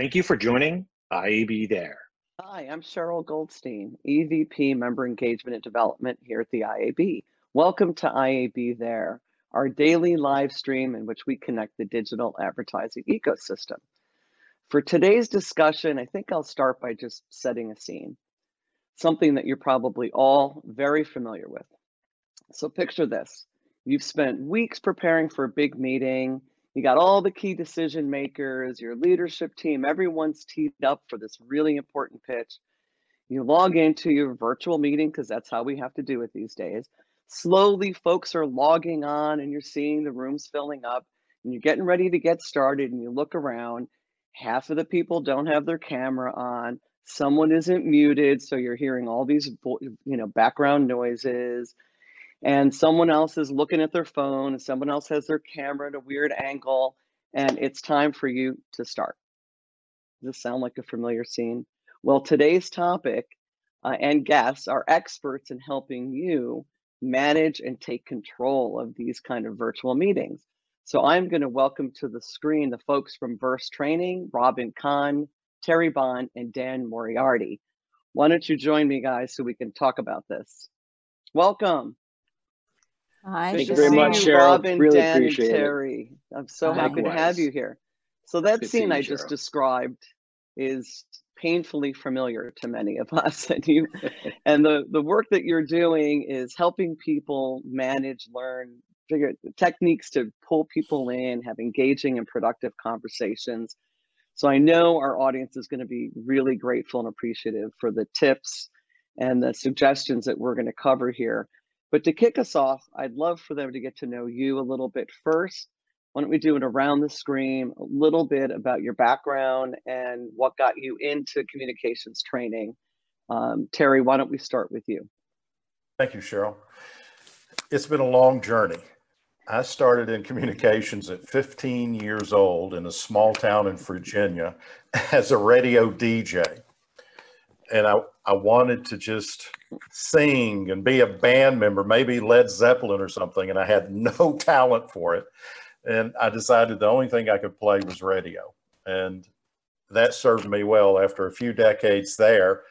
Thank you for joining IAB There. Hi, I'm Cheryl Goldstein, EVP Member Engagement and Development here at the IAB. Welcome to IAB There, our daily live stream in which we connect the digital advertising ecosystem. For today's discussion, I think I'll start by just setting a scene, something that you're probably all very familiar with. So picture this. You've spent weeks preparing for a big meeting. You got all the key decision makers, your leadership team, everyone's teed up for this really important pitch. You log into your virtual meeting because that's how we have to do it these days. Slowly, folks are logging on and you're seeing the rooms filling up and you're getting ready to get started and you look around. Half of the people don't have their camera on. Someone isn't muted, so you're hearing all these you know background noises and someone else is looking at their phone and someone else has their camera at a weird angle and it's time for you to start. Does this sound like a familiar scene? Well, today's topic uh, and guests are experts in helping you manage and take control of these kind of virtual meetings. So I'm going to welcome to the screen the folks from Burst Training, Robin Kahn, Terry Bond, and Dan Moriarty. Why don't you join me, guys, so we can talk about this? Welcome. Hi, Thank you very much, Cheryl. Robin, really Dan, appreciate and it. Terry. I'm so Hi. happy to have you here. So that Good scene you, I just Cheryl. described is painfully familiar to many of us, and you and the the work that you're doing is helping people manage, learn, figure techniques to pull people in, have engaging and productive conversations. So I know our audience is going to be really grateful and appreciative for the tips and the suggestions that we're going to cover here. But to kick us off, I'd love for them to get to know you a little bit first. Why don't we do it around the screen, a little bit about your background and what got you into communications training? Um, Terry, why don't we start with you? Thank you, Cheryl. It's been a long journey. I started in communications at 15 years old in a small town in Virginia as a radio DJ. And I, I wanted to just sing and be a band member, maybe Led Zeppelin or something, and I had no talent for it. And I decided the only thing I could play was radio. And that served me well after a few decades there.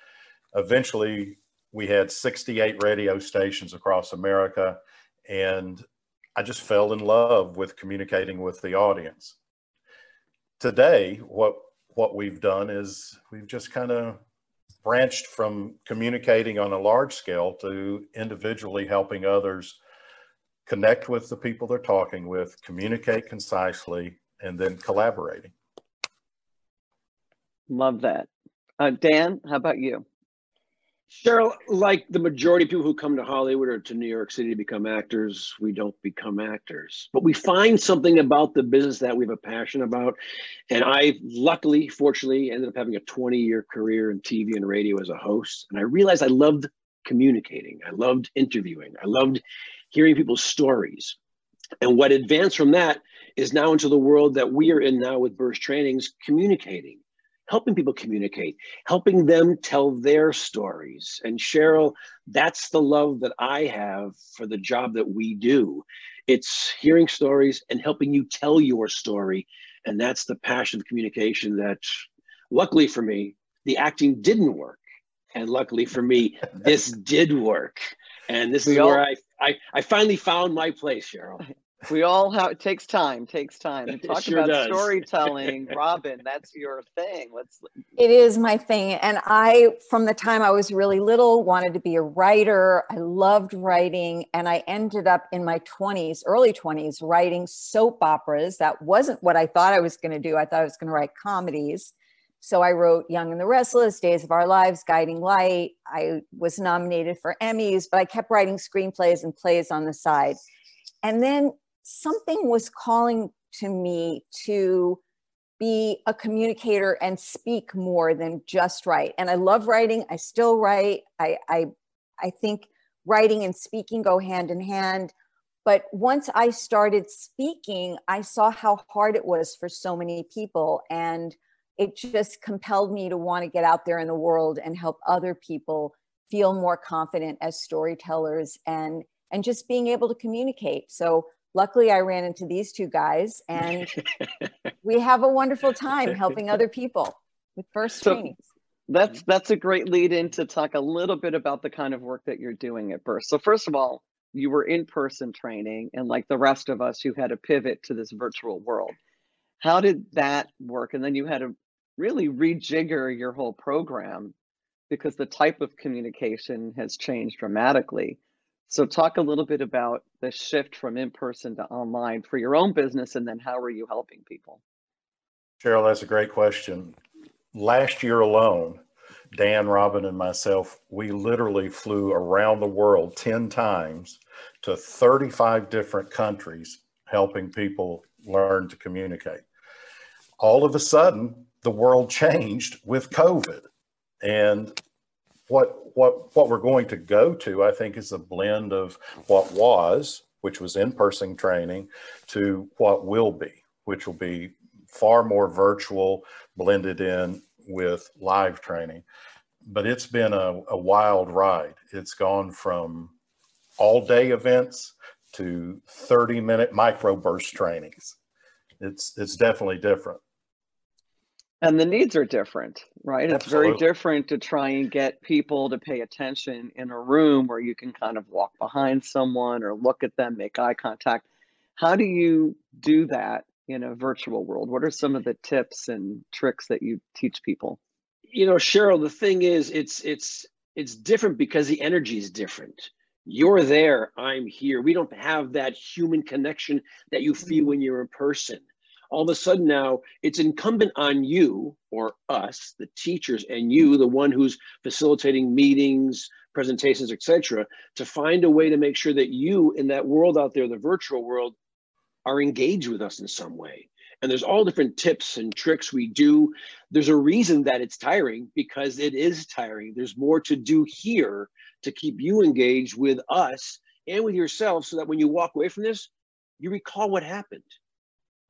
Eventually, we had 68 radio stations across America, and I just fell in love with communicating with the audience. Today, what what we've done is we've just kind of branched from communicating on a large scale to individually helping others connect with the people they're talking with, communicate concisely, and then collaborating. Love that. Uh, Dan, how about you? Cheryl, like the majority of people who come to Hollywood or to New York City to become actors, we don't become actors, but we find something about the business that we have a passion about. And I luckily, fortunately, ended up having a 20 year career in TV and radio as a host. And I realized I loved communicating, I loved interviewing, I loved hearing people's stories. And what advanced from that is now into the world that we are in now with Burst Trainings, communicating helping people communicate, helping them tell their stories. And Cheryl, that's the love that I have for the job that we do. It's hearing stories and helping you tell your story. And that's the passion of communication that, luckily for me, the acting didn't work. And luckily for me, this did work. And this We is all- where I, I, I finally found my place, Cheryl. We all have it takes time, takes time. And talk sure about does. storytelling, Robin. That's your thing. Let's It is my thing. And I, from the time I was really little, wanted to be a writer. I loved writing. And I ended up in my 20s, early 20s, writing soap operas. That wasn't what I thought I was going to do. I thought I was going to write comedies. So I wrote Young and the Restless, Days of Our Lives, Guiding Light. I was nominated for Emmys, but I kept writing screenplays and plays on the side. And then something was calling to me to be a communicator and speak more than just write. And I love writing. I still write. I I I think writing and speaking go hand in hand. But once I started speaking, I saw how hard it was for so many people. And it just compelled me to want to get out there in the world and help other people feel more confident as storytellers and and just being able to communicate. So luckily I ran into these two guys and we have a wonderful time helping other people. with Burst So- trainings. That's that's a great lead in to talk a little bit about the kind of work that you're doing at Burst. So first of all, you were in person training, and like the rest of us, you had to pivot to this virtual world. How did that work? And then you had to really rejigger your whole program because the type of communication has changed dramatically. So talk a little bit about the shift from in person to online for your own business, and then how are you helping people? Cheryl, that's a great question. Last year alone, Dan, Robin, and myself, we literally flew around the world 10 times to 35 different countries, helping people learn to communicate. All of a sudden, the world changed with COVID. And what, what, what we're going to go to, I think, is a blend of what was, which was in person training, to what will be, which will be far more virtual, blended in with live training. But it's been a, a wild ride. It's gone from all day events to 30 minute microburst trainings. It's, it's definitely different. And the needs are different, right? It's very different to try and get people to pay attention in a room where you can kind of walk behind someone or look at them, make eye contact. How do you do that in a virtual world? What are some of the tips and tricks that you teach people? you know cheryl the thing is it's it's it's different because the energy is different you're there i'm here we don't have that human connection that you feel mm-hmm. when you're in person all of a sudden now it's incumbent on you or us the teachers and you the one who's facilitating meetings presentations etc to find a way to make sure that you in that world out there the virtual world are engaged with us in some way. And there's all different tips and tricks we do. There's a reason that it's tiring because it is tiring. There's more to do here to keep you engaged with us and with yourself so that when you walk away from this you recall what happened.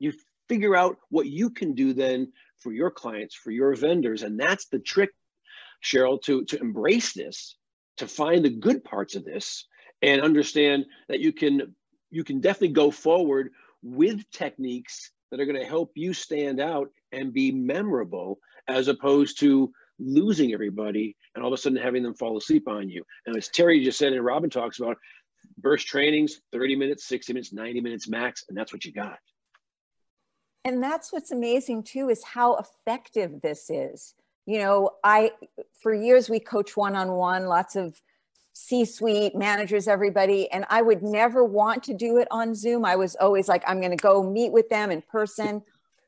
You figure out what you can do then for your clients for your vendors and that's the trick cheryl to to embrace this to find the good parts of this and understand that you can you can definitely go forward with techniques that are going to help you stand out and be memorable as opposed to losing everybody and all of a sudden having them fall asleep on you. And as Terry just said and Robin talks about, burst trainings, 30 minutes, 60 minutes, 90 minutes max, and that's what you got. And that's what's amazing too is how effective this is. You know i for years we coach one-on-one lots of c-suite managers everybody and i would never want to do it on zoom. I was always like i'm going to go meet with them in person.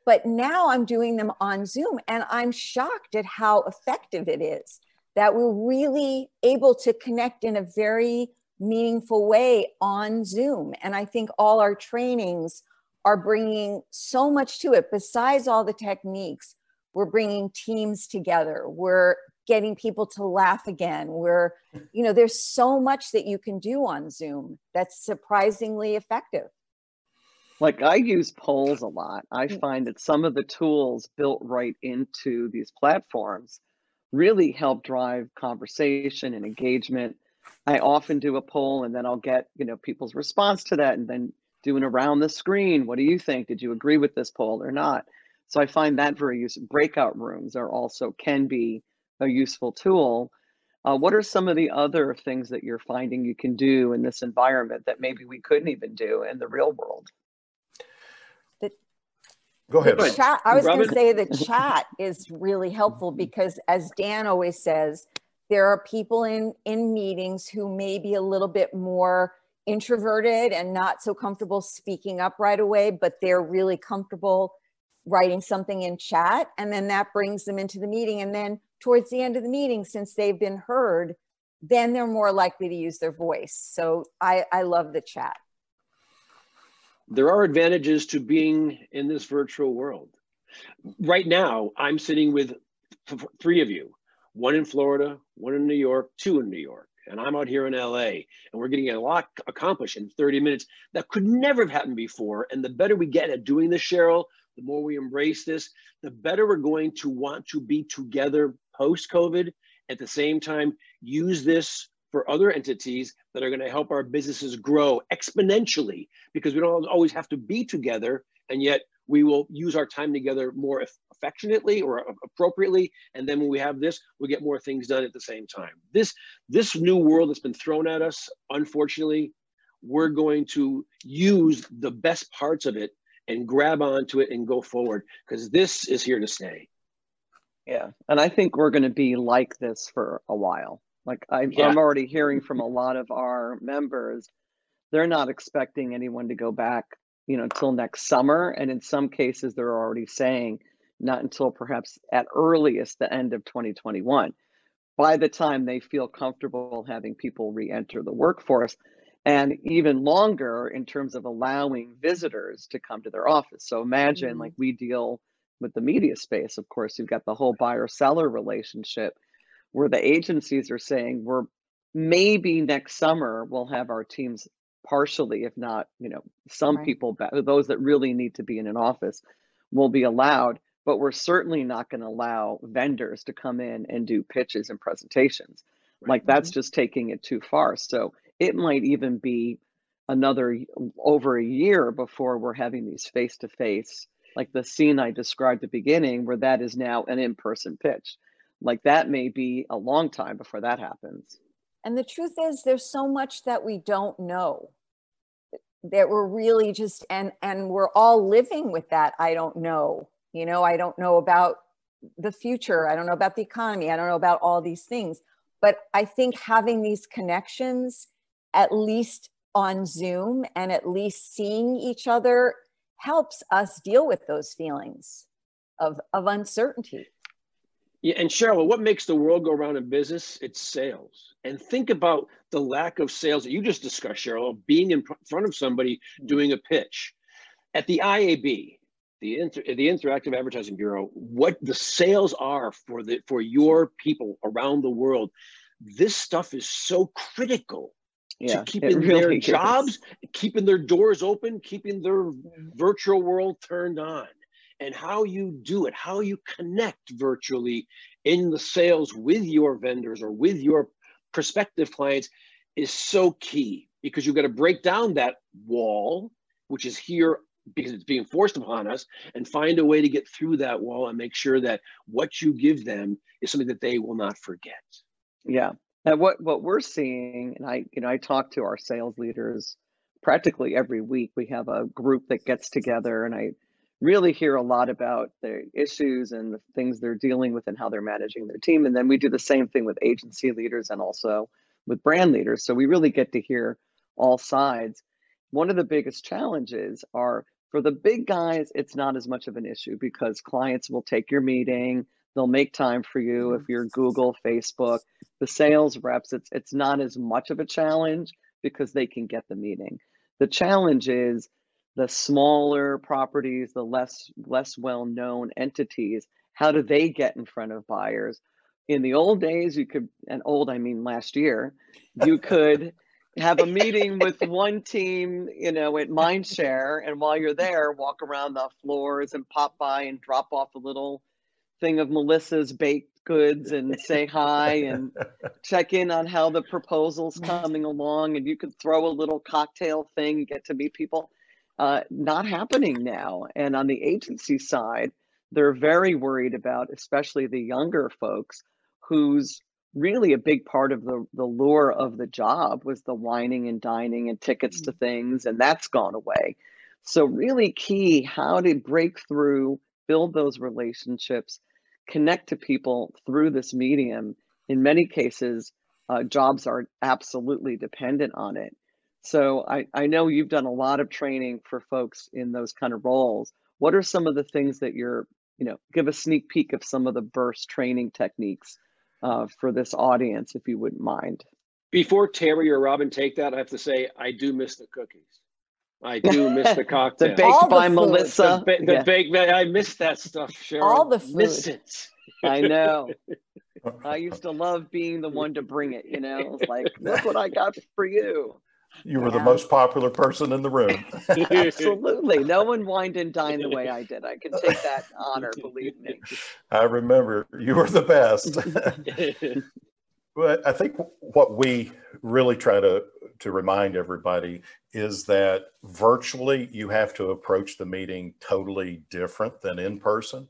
But now i'm doing them on zoom and i'm shocked at how effective it is that we're really able to connect in a very meaningful way on zoom. And i think all our trainings are bringing so much to it. Besides all the techniques we're bringing teams together. We're getting people to laugh again. We're you know there's so much that you can do on zoom that's surprisingly effective. Like I use polls a lot. I find that some of the tools built right into these platforms really help drive conversation and engagement. I often do a poll and then I'll get, you know, people's response to that and then doing around the screen. What do you think? Did you agree with this poll or not? So I find that very useful. Breakout rooms are also can be a useful tool. Uh, what are some of the other things that you're finding you can do in this environment that maybe we couldn't even do in the real world? Go ahead. The chat, I was going to say the chat is really helpful because, as Dan always says, there are people in in meetings who may be a little bit more introverted and not so comfortable speaking up right away, but they're really comfortable writing something in chat, and then that brings them into the meeting. And then towards the end of the meeting, since they've been heard, then they're more likely to use their voice. So I I love the chat. there are advantages to being in this virtual world. Right now, I'm sitting with th- three of you one in Florida, one in New York, two in New York. And I'm out here in LA, and we're getting a lot accomplished in 30 minutes. That could never have happened before. And the better we get at doing this, Cheryl, the more we embrace this, the better we're going to want to be together post COVID. At the same time, use this for other entities that are going to help our businesses grow exponentially because we don't always have to be together and yet we will use our time together more affectionately or appropriately. And then when we have this, we get more things done at the same time. This, this new world that's been thrown at us, unfortunately, we're going to use the best parts of it and grab onto it and go forward because this is here to stay. Yeah. And I think we're going to be like this for a while. Like I, yeah. I'm already hearing from a lot of our members, they're not expecting anyone to go back, you know, until next summer. And in some cases, they're already saying not until perhaps at earliest the end of 2021. By the time they feel comfortable having people re-enter the workforce, and even longer in terms of allowing visitors to come to their office. So imagine mm-hmm. like we deal with the media space, of course, you've got the whole buyer seller relationship where the agencies are saying we're maybe next summer we'll have our teams partially, if not, you know, some right. people, those that really need to be in an office will be allowed, but we're certainly not going to allow vendors to come in and do pitches and presentations. Right. Like that's mm-hmm. just taking it too far. So it might even be another over a year before we're having these face to face, like the scene I described at the beginning, where that is now an in person pitch. Like that may be a long time before that happens. And the truth is, there's so much that we don't know that we're really just and and we're all living with that i don't know. You know i don't know about the future. I don't know about the economy. I don't know about all these things. But i think having these connections at least on Zoom and at least seeing each other helps us deal with those feelings of, of uncertainty. Yeah, and Cheryl, what makes the world go around in business? It's sales. And think about the lack of sales that you just discussed, Cheryl, being in front of somebody doing a pitch. At the IAB, the, Inter- the Interactive Advertising Bureau, what the sales are for the for your people around the world, this stuff is so critical yeah, to keeping really their is. jobs, keeping their doors open, keeping their mm-hmm. virtual world turned on. And how you do it, how you connect virtually in the sales with your vendors or with your prospective clients is so key because you've got to break down that wall, which is here because it's being forced upon us, and find a way to get through that wall and make sure that what you give them is something that they will not forget. Yeah, and what what we're seeing, and I you know I talk to our sales leaders practically every week. We have a group that gets together, and I really hear a lot about their issues and the things they're dealing with and how they're managing their team. And then we do the same thing with agency leaders and also with brand leaders. So we really get to hear all sides. One of the biggest challenges are for the big guys, it's not as much of an issue because clients will take your meeting, they'll make time for you if you're Google, Facebook the sales reps, it's it's not as much of a challenge because they can get the meeting. The challenge is the smaller properties, the less less well-known entities, how do they get in front of buyers? In the old days, you could, and old I mean last year, you could have a meeting with one team, you know, at Mindshare, and while you're there, walk around the floors and pop by and drop off a little thing of Melissa's baked goods and say hi and check in on how the proposal's coming along and you could throw a little cocktail thing get to meet people uh, not happening now and on the agency side they're very worried about especially the younger folks who's really a big part of the, the lure of the job was the wining and dining and tickets to mm-hmm. things and that's gone away so really key how to break through build those relationships connect to people through this medium, in many cases, uh, jobs are absolutely dependent on it. So I, I know you've done a lot of training for folks in those kind of roles. What are some of the things that you're, you know, give a sneak peek of some of the burst training techniques uh, for this audience, if you wouldn't mind? Before Terry or Robin take that, I have to say I do miss the cookies. I do miss the cocktail. the baked by Melissa. The, ba- the yeah. baked. I miss that stuff, Cheryl. All the food. Miss it. I know. I used to love being the one to bring it. You know, it's like look what I got for you. You were yeah. the most popular person in the room. Absolutely. No one wined and dined the way I did. I can take that honor, believe me. I remember you were the best. But I think what we really try to to remind everybody is that virtually you have to approach the meeting totally different than in person.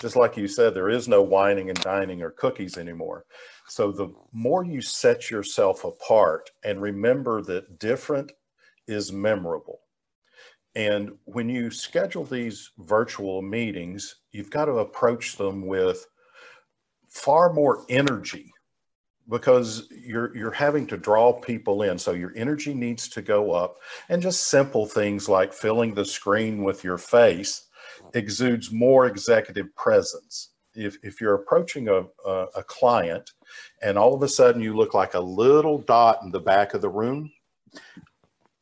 Just like you said, there is no wining and dining or cookies anymore. So the more you set yourself apart and remember that different is memorable. And when you schedule these virtual meetings, you've got to approach them with far more energy because you're you're having to draw people in. So your energy needs to go up and just simple things like filling the screen with your face exudes more executive presence. If, if you're approaching a, a, a client and all of a sudden you look like a little dot in the back of the room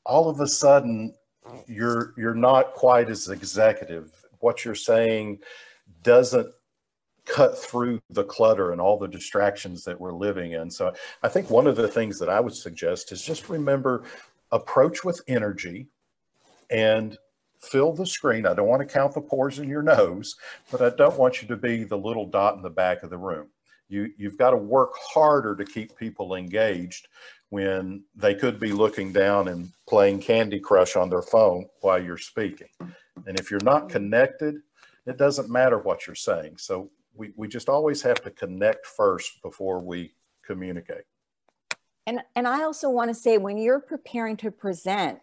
all of a sudden you're you're not quite as executive. What you're saying doesn't cut through the clutter and all the distractions that we're living in. So I think one of the things that I would suggest is just remember approach with energy and fill the screen. I don't want to count the pores in your nose, but I don't want you to be the little dot in the back of the room. You, you've got to work harder to keep people engaged when they could be looking down and playing Candy Crush on their phone while you're speaking. And if you're not connected, it doesn't matter what you're saying. So we, we just always have to connect first before we communicate. And, and I also want to say when you're preparing to present,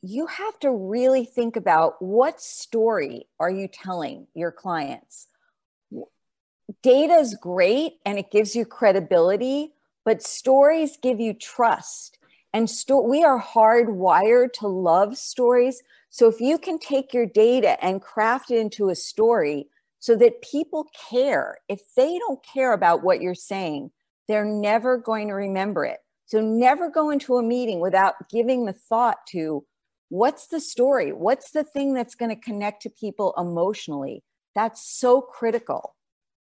you have to really think about what story are you telling your clients? Data is great and it gives you credibility, but stories give you trust. And sto- we are hardwired to love stories. So if you can take your data and craft it into a story, so that people care. If they don't care about what you're saying, they're never going to remember it. So never go into a meeting without giving the thought to what's the story? What's the thing that's going to connect to people emotionally? That's so critical.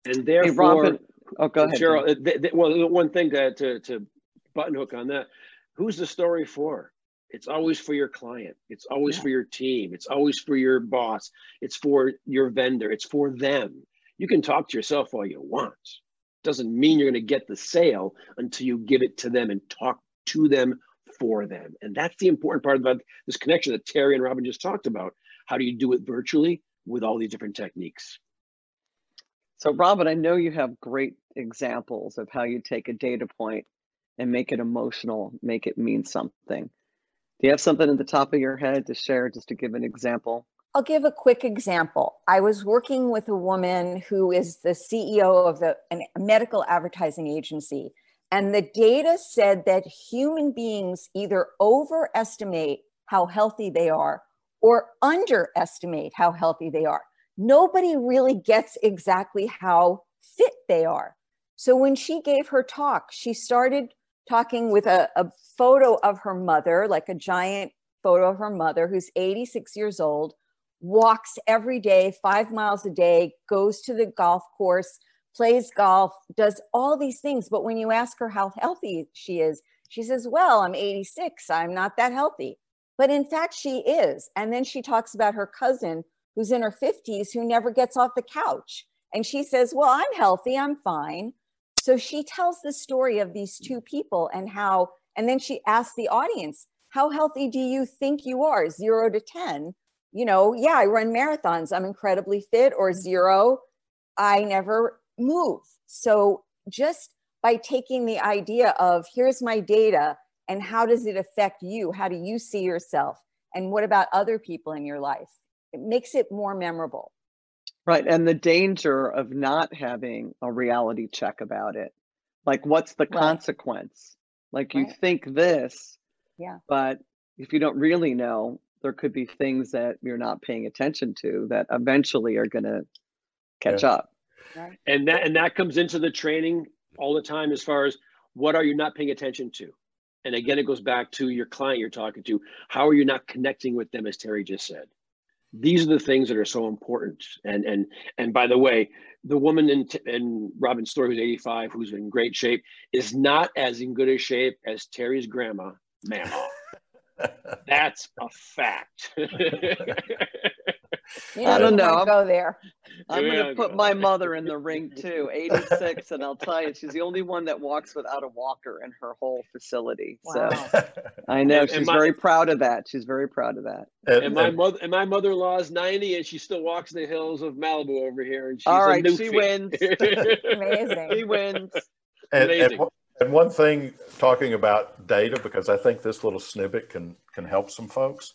And therefore, hey, Robin, oh, go ahead. Cheryl, uh, th- th- well, one thing to, to, to button hook on that, who's the story for? It's always for your client. It's always yeah. for your team. It's always for your boss. It's for your vendor. It's for them. You can talk to yourself all you want. Doesn't mean you're going to get the sale until you give it to them and talk to them for them. And that's the important part about this connection that Terry and Robin just talked about. How do you do it virtually with all these different techniques? So, Robin, I know you have great examples of how you take a data point and make it emotional, make it mean something. Do you have something at the top of your head to share just to give an example? I'll give a quick example. I was working with a woman who is the CEO of a medical advertising agency, and the data said that human beings either overestimate how healthy they are or underestimate how healthy they are. Nobody really gets exactly how fit they are. So when she gave her talk, she started talking with a, a photo of her mother, like a giant photo of her mother, who's 86 years old, walks every day, five miles a day, goes to the golf course, plays golf, does all these things. But when you ask her how healthy she is, she says, Well, I'm 86. I'm not that healthy. But in fact, she is. And then she talks about her cousin who's in her 50s who never gets off the couch. And she says, Well, I'm healthy. I'm fine. So she tells the story of these two people and how, and then she asks the audience, how healthy do you think you are? Zero to 10. You know, yeah, I run marathons. I'm incredibly fit, or zero, I never move. So just by taking the idea of here's my data and how does it affect you? How do you see yourself? And what about other people in your life? It makes it more memorable. Right. And the danger of not having a reality check about it. Like, what's the right. consequence? Like, you right. think this, yeah. But if you don't really know, there could be things that you're not paying attention to that eventually are going to catch yeah. up. Right. And that and that comes into the training all the time as far as what are you not paying attention to? And again, it goes back to your client you're talking to. How are you not connecting with them, as Terry just said? These are the things that are so important. And and and by the way, the woman in in Robin's story who's 85, who's in great shape, is not as in good a shape as Terry's grandma, Mama. That's a fact. I don't know. Go there. I'm going to put go. my mother in the ring too, 86, and I'll tell you, she's the only one that walks without a walker in her whole facility. So I know And- and she's my- very proud of that. She's very proud of that. And- And my mother and my mother-in-law is 90 and she still walks the hills of Malibu over here and she's All a right, she wins. Amazing. She wins. And, and, Amazing. one- and one thing talking about data, because I think this little snippet can can help some folks.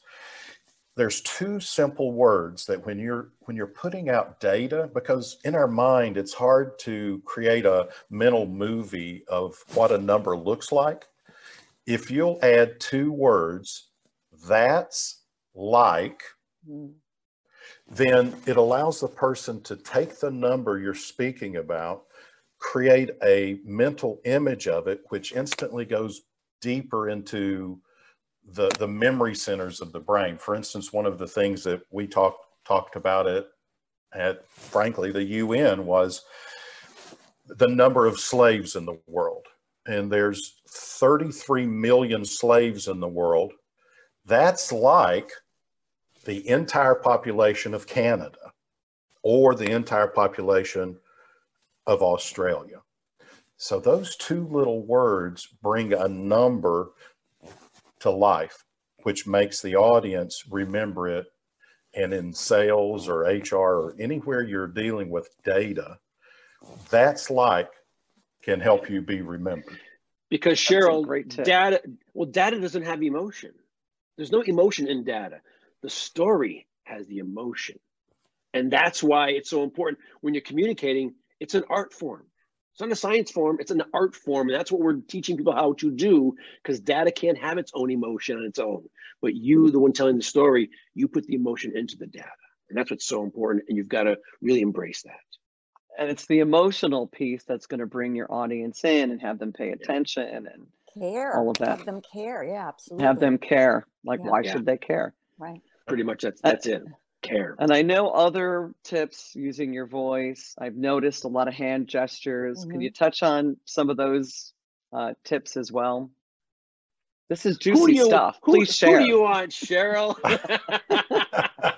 There's two simple words that when you're when you're putting out data, because in our mind it's hard to create a mental movie of what a number looks like. If you'll add two words, that's like, Mm. then it allows the person to take the number you're speaking about, create a mental image of it, which instantly goes deeper into the, the memory centers of the brain. For instance, one of the things that we talked talked about it at frankly the UN was the number of slaves in the world. And there's 33 million slaves in the world. That's like the entire population of Canada or the entire population of Australia. So those two little words bring a number to life, which makes the audience remember it. And in sales or HR or anywhere you're dealing with data, that's like can help you be remembered. Because Cheryl, data well, data doesn't have emotion. There's no emotion in data. The story has the emotion. And that's why it's so important when you're communicating, it's an art form. It's not a science form, it's an art form. And that's what we're teaching people how to do because data can't have its own emotion on its own. But you, the one telling the story, you put the emotion into the data. And that's what's so important. And you've got to really embrace that. And it's the emotional piece that's going to bring your audience in and have them pay attention and Care. All of that. Have them care. Yeah, absolutely. have them care. Like, Yeah. why Yeah. should they care? Right. Pretty much that's that's it. Care. And I know other tips using your voice. I've noticed a lot of hand gestures. Can Mhm. you touch on some of those uh, tips as well? This is juicy you, stuff. Who, Please share. Who do you want, Cheryl?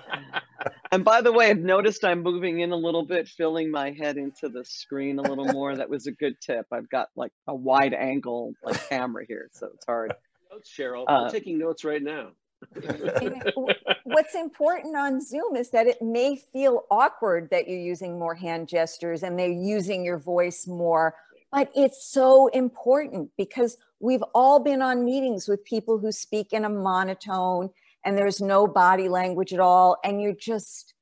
And by the way, I've noticed I'm moving in a little bit, filling my head into the screen a little more. That was a good tip. I've got like a wide angle like camera here, so it's hard. notes, Cheryl. Uh, We're taking notes right now. What's important on Zoom is that it may feel awkward that you're using more hand gestures and they're using your voice more, but it's so important because we've all been on meetings with people who speak in a monotone and there's no body language at all and you're just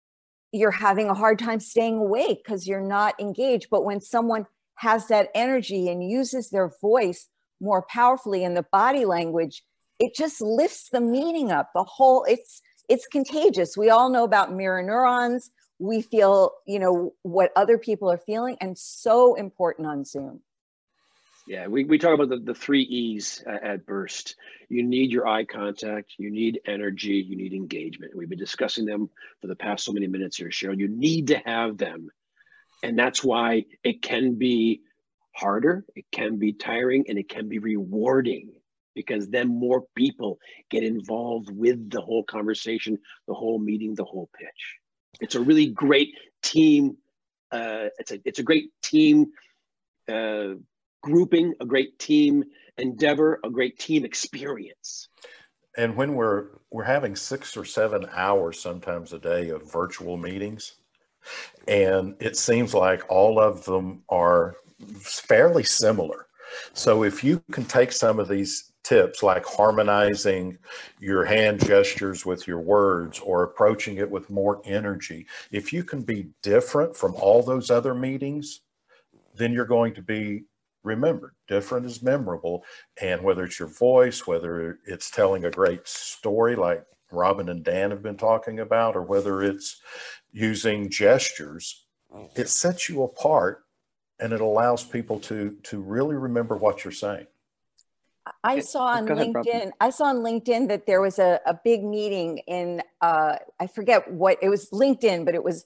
you're having a hard time staying awake because you're not engaged. But when someone has that energy and uses their voice more powerfully in the body language it just lifts the meaning up the whole it's it's contagious we all know about mirror neurons we feel you know what other people are feeling and so important on zoom Yeah, we, we talk about the, the three E's at, at Burst. You need your eye contact, you need energy, you need engagement. We've been discussing them for the past so many minutes here, Cheryl. You need to have them. And that's why it can be harder, it can be tiring, and it can be rewarding because then more people get involved with the whole conversation, the whole meeting, the whole pitch. It's a really great team. Uh, it's a it's a great team uh, grouping, a great team endeavor, a great team experience. And when we're we're having six or seven hours sometimes a day of virtual meetings, and it seems like all of them are fairly similar. So if you can take some of these tips like harmonizing your hand gestures with your words or approaching it with more energy, if you can be different from all those other meetings, then you're going to be remembered. Different is memorable. And whether it's your voice, whether it's telling a great story like Robin and Dan have been talking about, or whether it's using gestures, it sets you apart and it allows people to to really remember what you're saying. I saw on go ahead, Robin. LinkedIn, I saw on LinkedIn that there was a, a big meeting in, uh, I forget what, it was LinkedIn, but it was,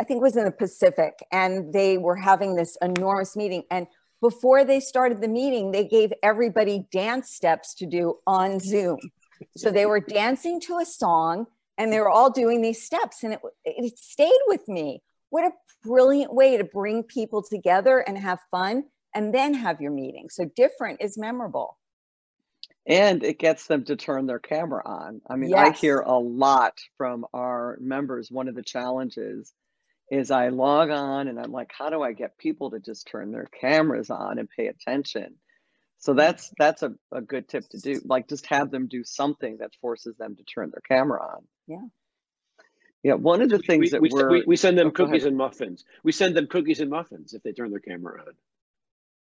I think it was in the Pacific. And they were having this enormous meeting. And before they started the meeting, they gave everybody dance steps to do on Zoom. So they were dancing to a song and they were all doing these steps. And it, it stayed with me. what a brilliant way to bring people together and have fun and then have your meeting. So different is memorable. And it gets them to turn their camera on. I mean, I hear a lot from our members. One of the challenges is I log on and I'm like, how do I get people to just turn their cameras on and pay attention? So mm. that's that's a, a good tip to do. Like just have them do something that forces them to turn their camera on. Yeah. Yeah. One of the things we, that we, we're we, we send them oh, cookies and muffins. We send them cookies and muffins if they turn their camera on.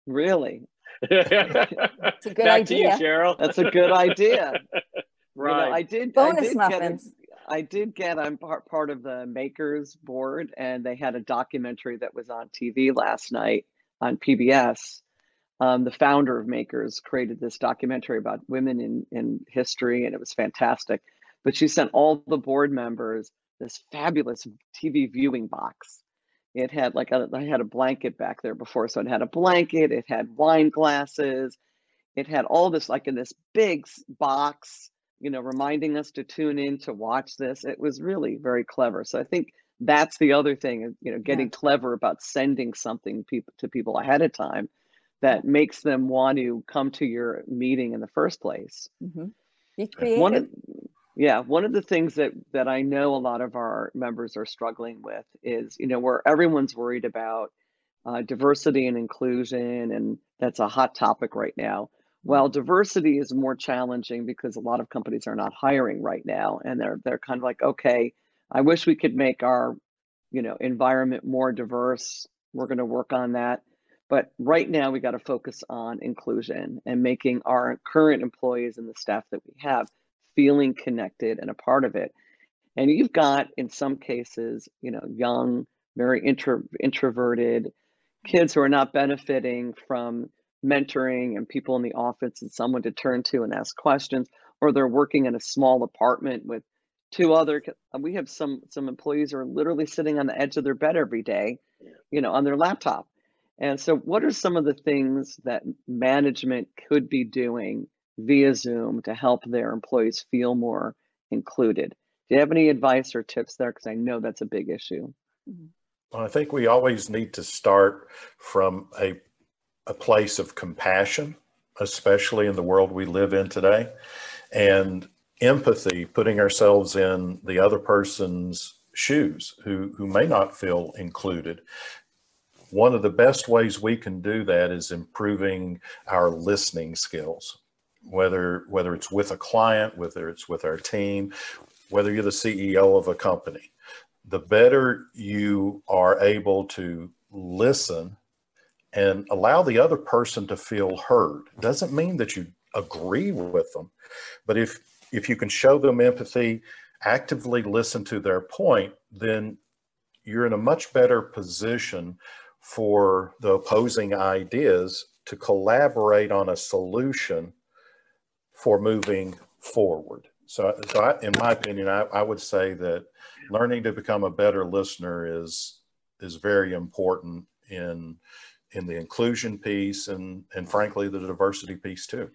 really It's a good Back to you, idea. Cheryl. that's a good idea. right. You know, I did. Bonus I did muffins. Get a, I did get. I'm part part of the Makers board, and they had a documentary that was on TV last night on PBS. Um, the founder of Makers created this documentary about women in in history, and it was fantastic. But she sent all the board members this fabulous TV viewing box. It had like a, I had a blanket back there before, so it had a blanket. It had wine glasses. It had all this like in this big box you know, reminding us to tune in to watch this. It was really very clever. So I think that's the other thing, you know, getting clever about sending something people to people ahead of time that makes them want to come to your meeting in the first place. Mhm. Be One of, yeah, one of the things that that I know a lot of our members are struggling with is, you know, where everyone's worried about uh, diversity and inclusion, and that's a hot topic right now. Well, diversity is more challenging because a lot of companies are not hiring right now, and they're they're kind of like, okay, I wish we could make our, you know, environment more diverse. We're going to work on that, but right now we got to focus on inclusion and making our current employees and the staff that we have feeling connected and a part of it. And you've got, in some cases, you know, young, very intro, introverted kids who are not benefiting from mentoring and people in the office and someone to turn to and ask questions, or they're working in a small apartment with two other. We have some some employees who are literally sitting on the edge of their bed every day, you know, on their laptop. And so, what are some of the things that management could be doing via Zoom to help their employees feel more included? Do you have any advice or tips there? Because I know that's a big issue. Mm-hmm. Well, I think we always need to start from a, a place of compassion, especially in the world we live in today, and empathy, putting ourselves in the other person's shoes who, who may not feel included. One of the best ways we can do that is improving our listening skills, whether, whether it's with a client, whether it's with our team, whether you're the CEO of a company the better you are able to listen and allow the other person to feel heard. Doesn't mean that you agree with them but if if you can show them empathy actively listen to their point then you're in a much better position for the opposing ideas to collaborate on a solution for moving forward so, so I, in my opinion I, I would say that learning to become a better listener is is very important in in the inclusion piece and and frankly the diversity piece too.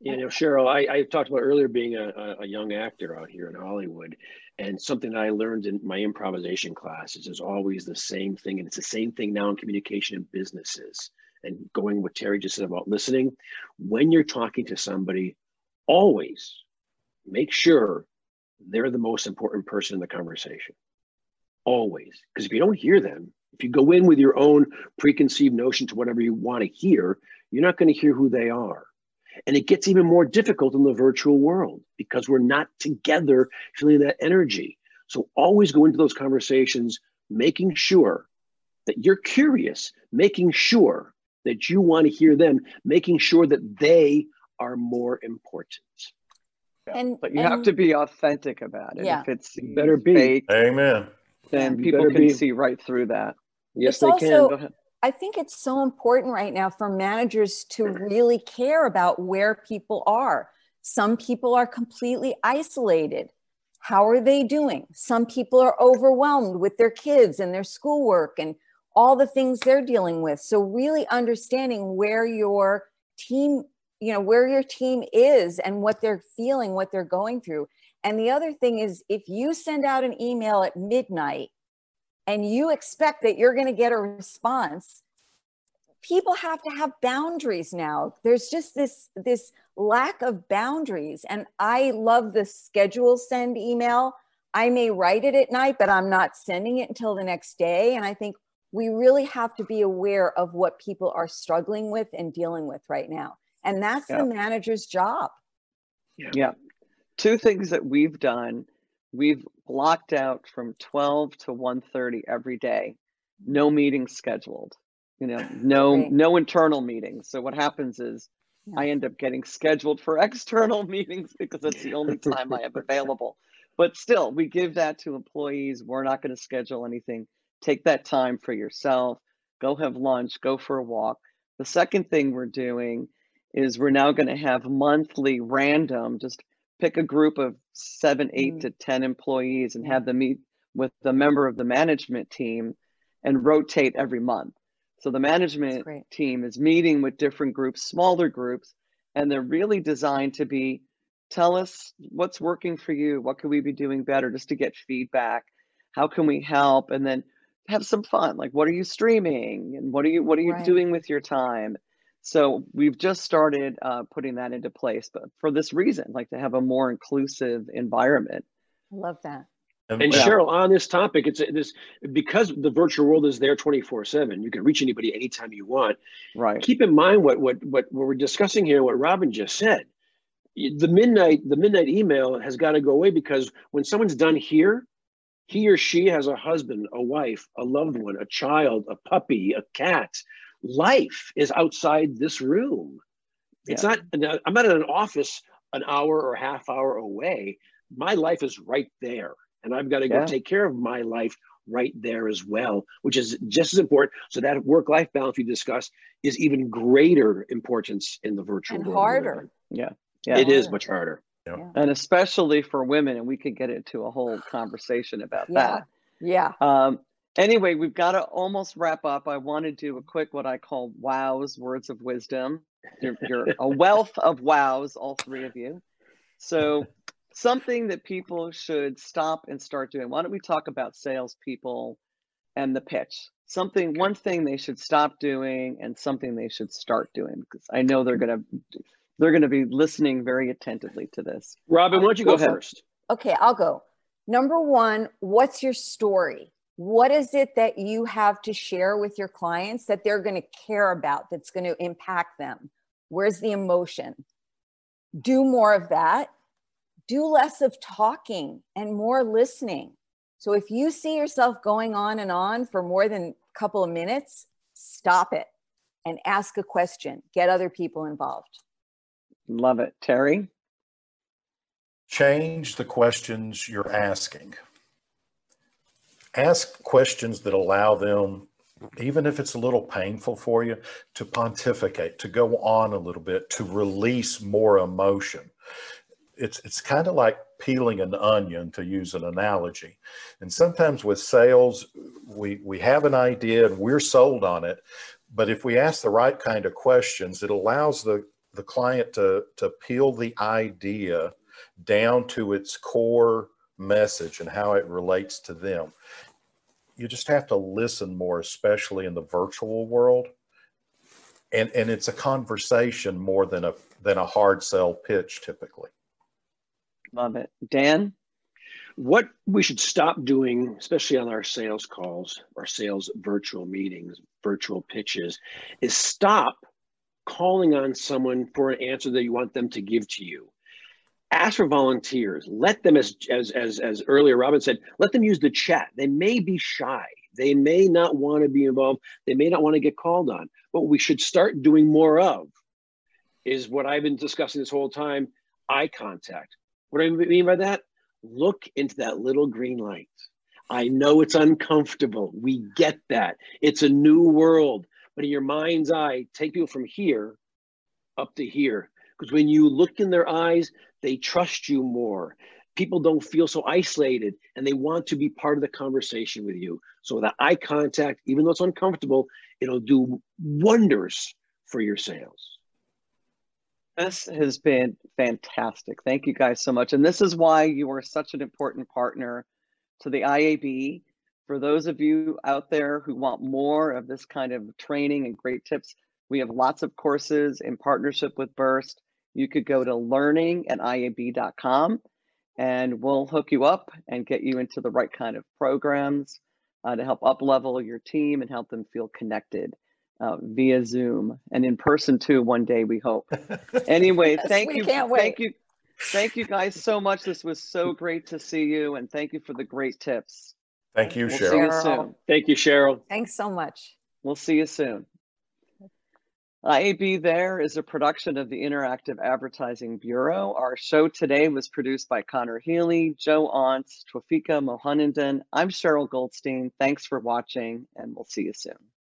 You know, Cheryl, I, I talked about earlier being a, a young actor out here in Hollywood, and something I learned in my improvisation classes is always the same thing, and it's the same thing now in communication and businesses. And going what Terry just said about listening, when you're talking to somebody, always make sure they're the most important person in the conversation. Always. Because if you don't hear them, if you go in with your own preconceived notion to whatever you want to hear, you're not going to hear who they are. And it gets even more difficult in the virtual world because we're not together feeling that energy. So always go into those conversations making sure that you're curious, making sure that you want to hear them, making sure that they are more important. And, But you and have to be authentic about it. Yeah. If it's better be. fake, Amen. then You people can be. see right through that. Yes, It's they also- can. Go ahead. I think it's so important right now for managers to really care about where people are. Some people are completely isolated. How are they doing? Some people are overwhelmed with their kids and their schoolwork and all the things they're dealing with. So really understanding where your team, you know, where your team is and what they're feeling, what they're going through. And the other thing is if you send out an email at midnight and you expect that you're going to get a response people have to have boundaries now. There's just this this lack of boundaries. And i love the schedule send email. I may write it at night but i'm not sending it until the next day. And i think we really have to be aware of what people are struggling with and dealing with right now and that's Yeah. the manager's job Yeah. Two things that we've done. We've blocked out from 12 to 1:30 every day. No meetings scheduled. You know, no Great. no internal meetings. So what happens is Yeah. I end up getting scheduled for external meetings because it's the only time I have available. But still, we give that to employees. We're not going to schedule anything. Take that time for yourself. Go have lunch, go for a walk. The second thing we're doing is we're now going to have monthly random, just pick a group of seven, eight Mm. to 10 employees and have them meet with the member of the management team and rotate every month. So the management team is meeting with different groups, smaller groups, and they're really designed to be tell us what's working for you, what could we be doing better just to get feedback, how can we help, and then have some fun. Like what are you streaming and what are you what are you Right. doing with your time? So we've just started uh, putting that into place, but for this reason, like to have a more inclusive environment. i love that And Yeah. Cheryl, on this topic, it's this because the virtual world is there 24 7. You can reach anybody anytime you want. Right. Keep in mind what, what, what, what we're discussing here, what Robin just said. The midnight, the midnight email has got to go away because when someone's done here, he or she has a husband, a wife, a loved one, a child, a puppy, a cat. Life is outside this room. It's not, I'm not in an office an hour or half hour away. My life is right there. And I've got to go Yeah. take care of my life right there as well, which is just as important. So that work-life balance we discussed is even greater importance in the virtual And world. harder. Yeah. Yeah. It is Harder. much harder. and especially for women, and we could get into a whole conversation about that. Yeah. yeah. Um, anyway, we've got to almost wrap up. I want to do a quick what I call wows, words of wisdom. You're, you're a wealth of wows, all three of you. So, something that people should stop and start doing. Why don't we talk about salespeople and the pitch? Something, one thing they should stop doing, and something they should start doing, because I know they're gonna they're gonna be listening very attentively to this. Robin, why don't you Go go, first? Okay, I'll go. Number one, what's your story? What is it that you have to share with your clients that they're going to care about, that's going to impact them? Where's the emotion? Do more of that. Do less of talking and more listening. So if you see yourself going on and on for more than a couple of minutes, stop it and ask a question. Get other people involved. Love it, Terry. change the questions you're asking. Ask questions that allow them, even if it's a little painful for you, to pontificate, to go on a little bit, to release more emotion. It's, it's kind of like peeling an onion, to use an analogy. And sometimes with sales, we, we have an idea and we're sold on it. But if we ask the right kind of questions, it allows the, the client to, to peel the idea down to its core message and how it relates to them. You just have to listen more, especially in the virtual world. And, and it's a conversation more than a than a hard sell pitch typically. Love it. Dan? What we should stop doing, especially on our sales calls, our sales virtual meetings, virtual pitches, is stop calling on someone for an answer that you want them to give to you. Ask for volunteers. Let them, as as as as earlier Robin said, let them use the chat. They may be shy. They may not want to be involved. They may not want to get called on. What we should start doing more of is what I've been discussing this whole time: eye contact. What do I mean by that? Look into that little green light. I know it's uncomfortable. We get that. It's a new world. But in your mind's eye, take people from here up to here. Because when you look in their eyes, they trust you more. People don't feel so isolated and they want to be part of the conversation with you. So that eye contact, even though it's uncomfortable, it'll do wonders for your sales. This has been fantastic. Thank you guys so much. And this is why you are such an important partner to the IAB, For those of you out there who want more of this kind of training and great tips, we have lots of courses in partnership with Burst. You could go to learning at iab.com and we'll hook you up and get you into the right kind of programs uh, to help up level your team and help them feel connected uh, via Zoom and in person too one day we hope. Anyway, Yes, thank we you, can't wait. thank you, thank you guys so much. This was so great to see you and thank you for the great tips. Thank you, We'll see Cheryl. you soon. Thank you, Cheryl. Thanks so much. We'll see you soon. IAB There is a production of the Interactive Advertising Bureau. Our show today was produced by Connor Healy, Joe Aunts, Twafika Mohanandan. I'm Cheryl Goldstein. Thanks for watching, and we'll see you soon.